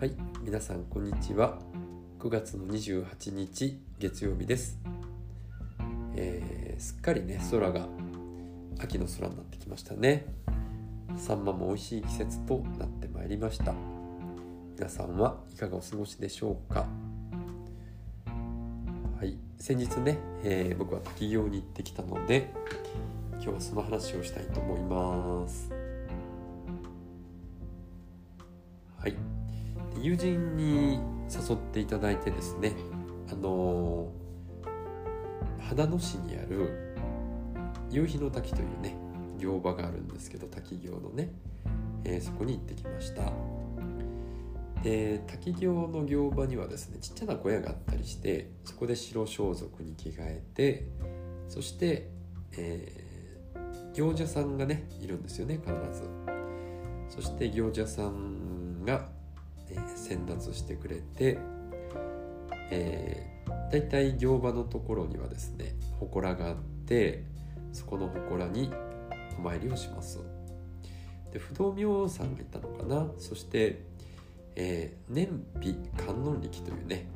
はい皆さんこんにちは。9月の28日月曜日です、えーすっかりね空が秋の空になってきましたね。サンマも美味しい季節となってまいりました。皆さんはいかがお過ごしでしょうか？はい先日ね、えー僕は滝行に行ってきたので今日はその話をしたいと思います。友人に誘っていただいてですねあの秦野市にある夕日の滝というね行場があるんですけど滝行のね、えーそこに行ってきました。で滝行の行場にはですねちっちゃな小屋があったりしてそこで白装束に着替えてそして、えー行者さんがねいるんですよね必ず。そして行者さんが、先達してくれて、えーだいたい行場のところにはですね祠があってそこの祠にお参りをします。で不動明王さんがいたのかな？そして、えー年日観音力というね、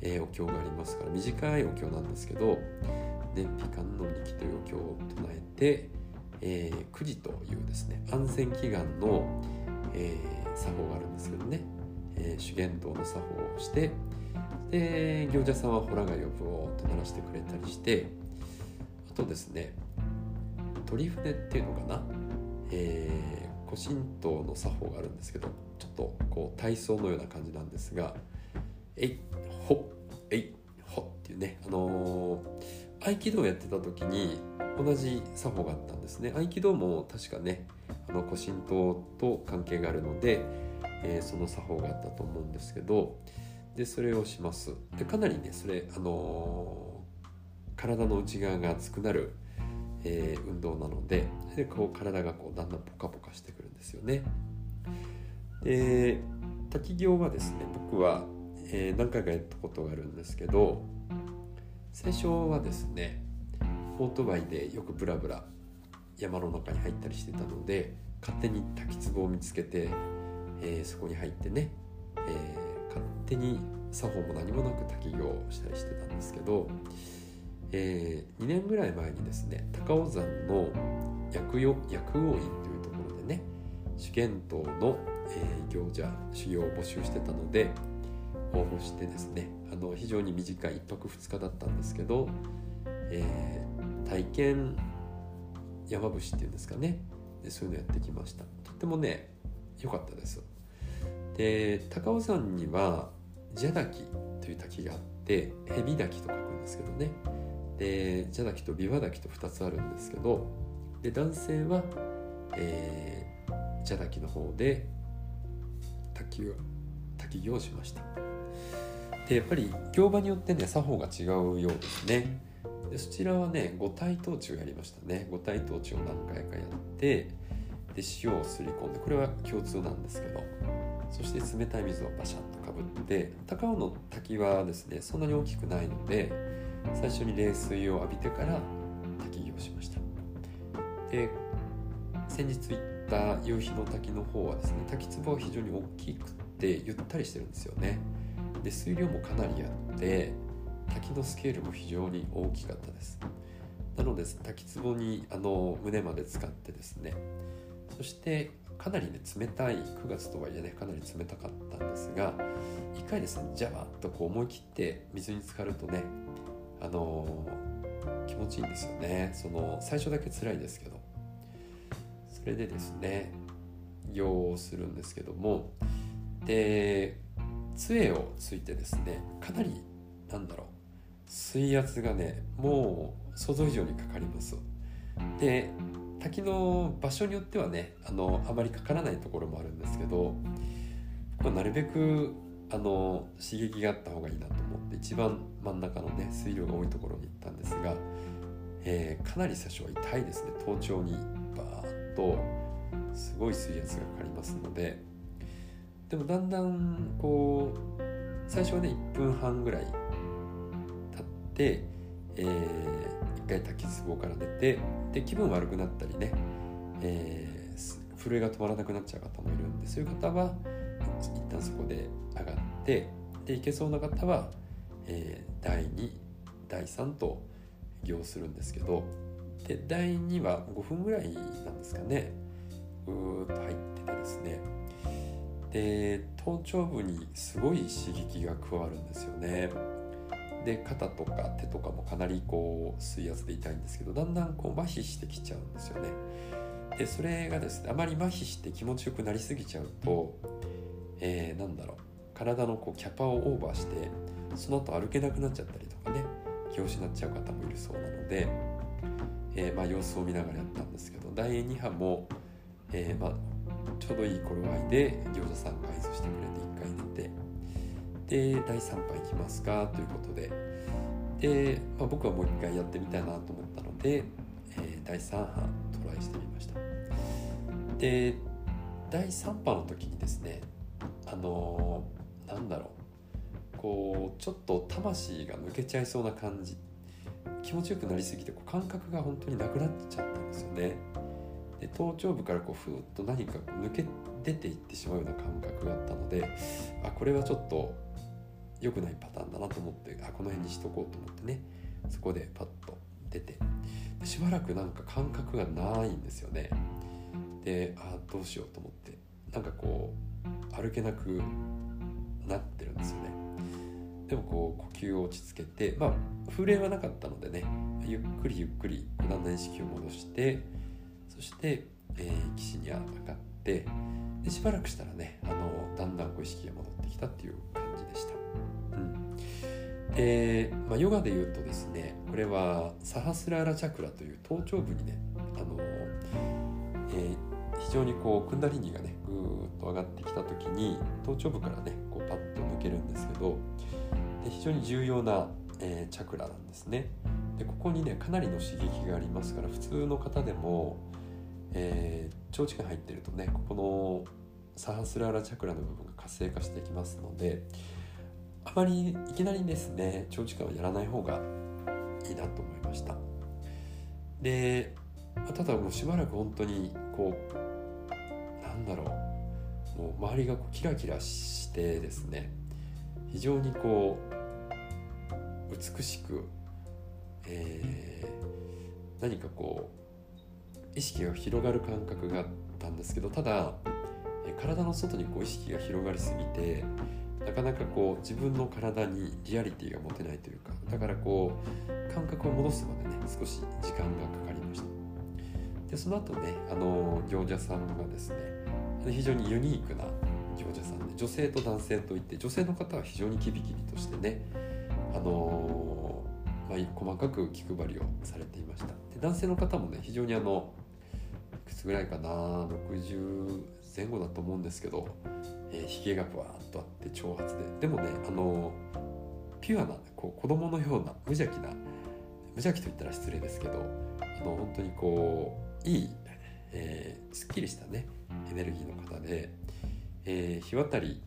えーお経がありますから短いお経なんですけど年日観音力というお経を唱えて、えー、9時というですね安全祈願の、えー作法があるんですけどね、えー修験道の作法をしてで行者さんはホラガイをブオーっと鳴らしてくれたりしてあとですね鳥船っていうのかな、えー古神道の作法があるんですけどちょっとこう体操のような感じなんですが「えいほえいほ」っていうねあのー合気道をやってた時に同じ作法があったんですね。合気道も確かねあの古神道と関係があるので、えーその作法があったと思うんですけどでそれをします。でかなりねそれあのー体の内側が熱くなる、えー運動なのででこう体がこうだんだんポカポカしてくるんですよね。で滝行はですね僕は、え何回かやったことがあるんですけど最初はですねオートバイでよくブラブラ山の中に入ったりしてたので勝手に滝壺を見つけて、えーそこに入ってね、えー勝手に作法も何もなく滝行をしたりしてたんですけど、え2年ぐらい前にですね高尾山の薬用薬王院というところでね修験道の、えー行者修行を募集してたので応募してですねあの非常に短い1泊2日だったんですけど、え体験山伏っていうんですかねでそういうのやってきました。とってもね良かったです。で高尾山には蛇滝という滝があって蛇滝と書くんですけどね。で蛇滝と琵琶滝と2つあるんですけどで男性は、えー、蛇滝の方で滝を滝行をしました。でやっぱり行場によってね作法が違うようですね。でそちらはね五体統治をやりましたね。五体統治を何回かやってで塩をすり込んでこれは共通なんですけどそして冷たい水をバシャッとかぶって高尾の滝はですねそんなに大きくないので最初に冷水を浴びてから滝行しました。で先日行った夕日の滝の方はですね滝壺は非常に大きくてゆったりしてるんですよね。で水量もかなりあって滝のスケールも非常に大きかったです。なので滝壺にあの胸まで使ってですねそしてかなりね冷たい9月とはいえねかなり冷たかったんですが一回ですねジャバッとこう思い切って水に浸かるとねあのー気持ちいいんですよね。その最初だけ辛いですけど。それでですね行をするんですけどもで杖をついてですねかなりなんだろう水圧がねもう想像以上にかかります。で滝の場所によってはねあのあまりかからないところもあるんですけど、まあ、なるべくあの刺激があった方がいいなと思って一番真ん中のね水量が多いところに行ったんですが、えーかなり最初は痛いですね。頭頂にバーッとすごい水圧がかかりますのででもだんだんこう最初はね1分半ぐらい経って、えー回滝壺から出てで気分悪くなったりね、えー震えが止まらなくなっちゃう方もいるんでそういう方は一旦そこで上がってで行けそうな方は、えー、第2第3と行するんですけどで第2は5分ぐらいなんですかねうーっと入っててですね。で頭頂部にすごい刺激が加わるんですよね。で肩とか手とかもかなりこう水圧で痛いんですけどだんだんこう麻痺してきちゃうんですよね。でそれがですねあまり麻痺して気持ちよくなりすぎちゃうと、えー、なんだろう。体のこうキャパをオーバーしてその後歩けなくなっちゃったりとかね気を失っちゃう方もいるそうなので、えー、まあ、様子を見ながらやったんですけど第2波も、えー、まあ、ちょうどいい頃合いで行者さんが合図してくれて1回出てで第3波行きますかということで。で、まあ、僕はもう1回やってみたいなと思ったので、えー、第3波トライしてみました。で第3波の時にですねあのー、なんだろう。こうちょっと魂が抜けちゃいそうな感じ。気持ちよくなりすぎてこう感覚が本当になくなっちゃったんですよね。で頭頂部からこうふーっと何か抜け出ていってしまうような感覚があったのであこれはちょっと良くないパターンだなと思ってあこの辺にしとこうと思ってねそこでパッと出てでしばらくなんか感覚がないんですよねであどうしようと思ってなんかこう歩けなくなってるんですよねでもこう呼吸を落ち着けてまあ風鈴はなかったのでねゆっくりゆっくりだんだん意識を戻してそして、えー、岸に上がってでしばらくしたらねあのだんだんこう意識が戻ってきたっていう感じでした。うんでまあ、ヨガで言うとですねこれはサハスラーラチャクラという頭頂部にねあの、えー、非常にこうクンダリニがねぐーっと上がってきた時に頭頂部からねこうパッと抜けるんですけどで非常に重要な、えー、チャクラなんですね。でここにねかなりの刺激がありますから普通の方でもえー、長時間入ってるとねここのサハスラーラチャクラの部分が活性化していきますのであまりいきなりですね長時間はやらない方がいいなと思いました。でただもうしばらく本当にこうなんだろうもう周りがこうキラキラしてですね非常にこう美しく、えー、何かこう意識が広がる感覚があったんですけどただ体の外にこう意識が広がりすぎてなかなかこう自分の体にリアリティが持てないというかだからこう感覚を戻すまでね少し時間がかかりました。でその後ねあの行者さんがですね非常にユニークな行者さんで女性と男性といって女性の方は非常にキビキビとしてねあのまあ、細かく気配りをされていました。で男性の方もね非常にあのいくつぐらいかな60前後だと思うんですけどえひげがぶわーっとあって長髪で。でもねあのピュアなこう子供のような無邪気な無邪気と言ったら失礼ですけどあの本当にこういい、えー、すっきりしたねエネルギーの方で、えー、日渡り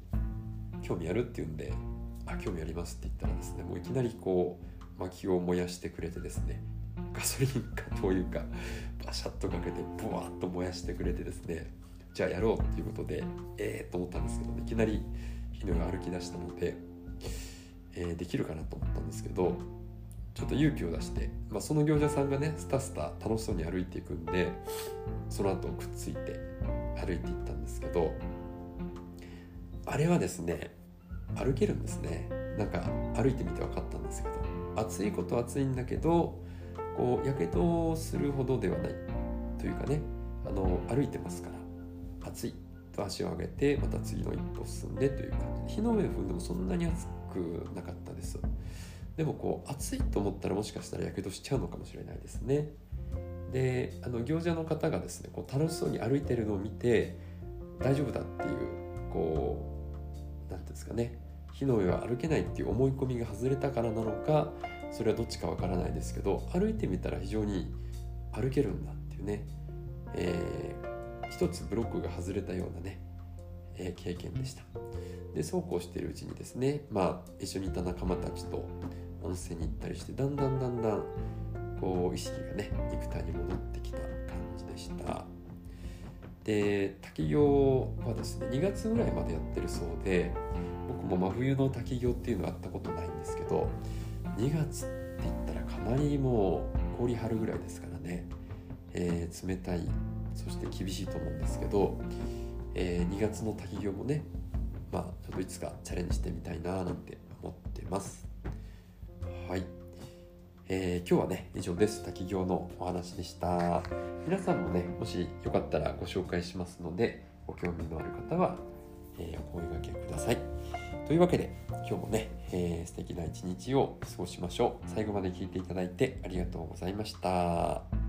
興味あるっていうんで「あ興味あります」って言ったらですねもういきなりこう薪を燃やしてくれてですねガソリンか灯油かバシャッとかけてブワーッと燃やしてくれてですねじゃあやろうっていうことでええー、と思ったんですけど、ね、いきなり日野が歩き出したので、えー、できるかなと思ったんですけどちょっと勇気を出して、まあ、その業者さんがねスタスタ楽しそうに歩いていくんでその後くっついて歩いていったんですけどあれはですね歩けるんですね。なんか歩いてみて分かったんですけど暑いことは暑いんだけどこうやけどするほどではないというかねあの歩いてますから。暑い。と足を上げてまた次の一歩進んでという感じ。で火の上を踏んでもそんなに暑くなかったです。でもこう暑いと思ったらもしかしたらやけどしちゃうのかもしれないですね。であの行者の方がですねこう楽しそうに歩いてるのを見て大丈夫だっていうこう何ていうんですかね。火の上は歩けないっていう思い込みが外れたからなのかそれはどっちかわからないですけど歩いてみたら非常に歩けるんだっていうね、えー、一つブロックが外れたようなね、えー、経験でした。でそうこうしているうちにですねまあ一緒にいた仲間たちと温泉に行ったりしてだんだんだんだんこう意識がね肉体に戻ってきた感じでした。で滝行はですね2月ぐらいまでやってるそうで僕も真冬の滝行っていうのはやったことないんですけど2月って言ったらかなりもう氷張るぐらいですからね、えー、冷たいそして厳しいと思うんですけど、えー、2月の滝行もねまあちょっといつかチャレンジしてみたいななんて思ってます。はい、えー、今日はね以上です。滝行のお話でした。皆さんもねもしよかったらご紹介しますのでご興味のある方は、えー、お声がけください。というわけで今日もね、えー、素敵な一日を過ごしましょう。最後まで聞いていただいてありがとうございました。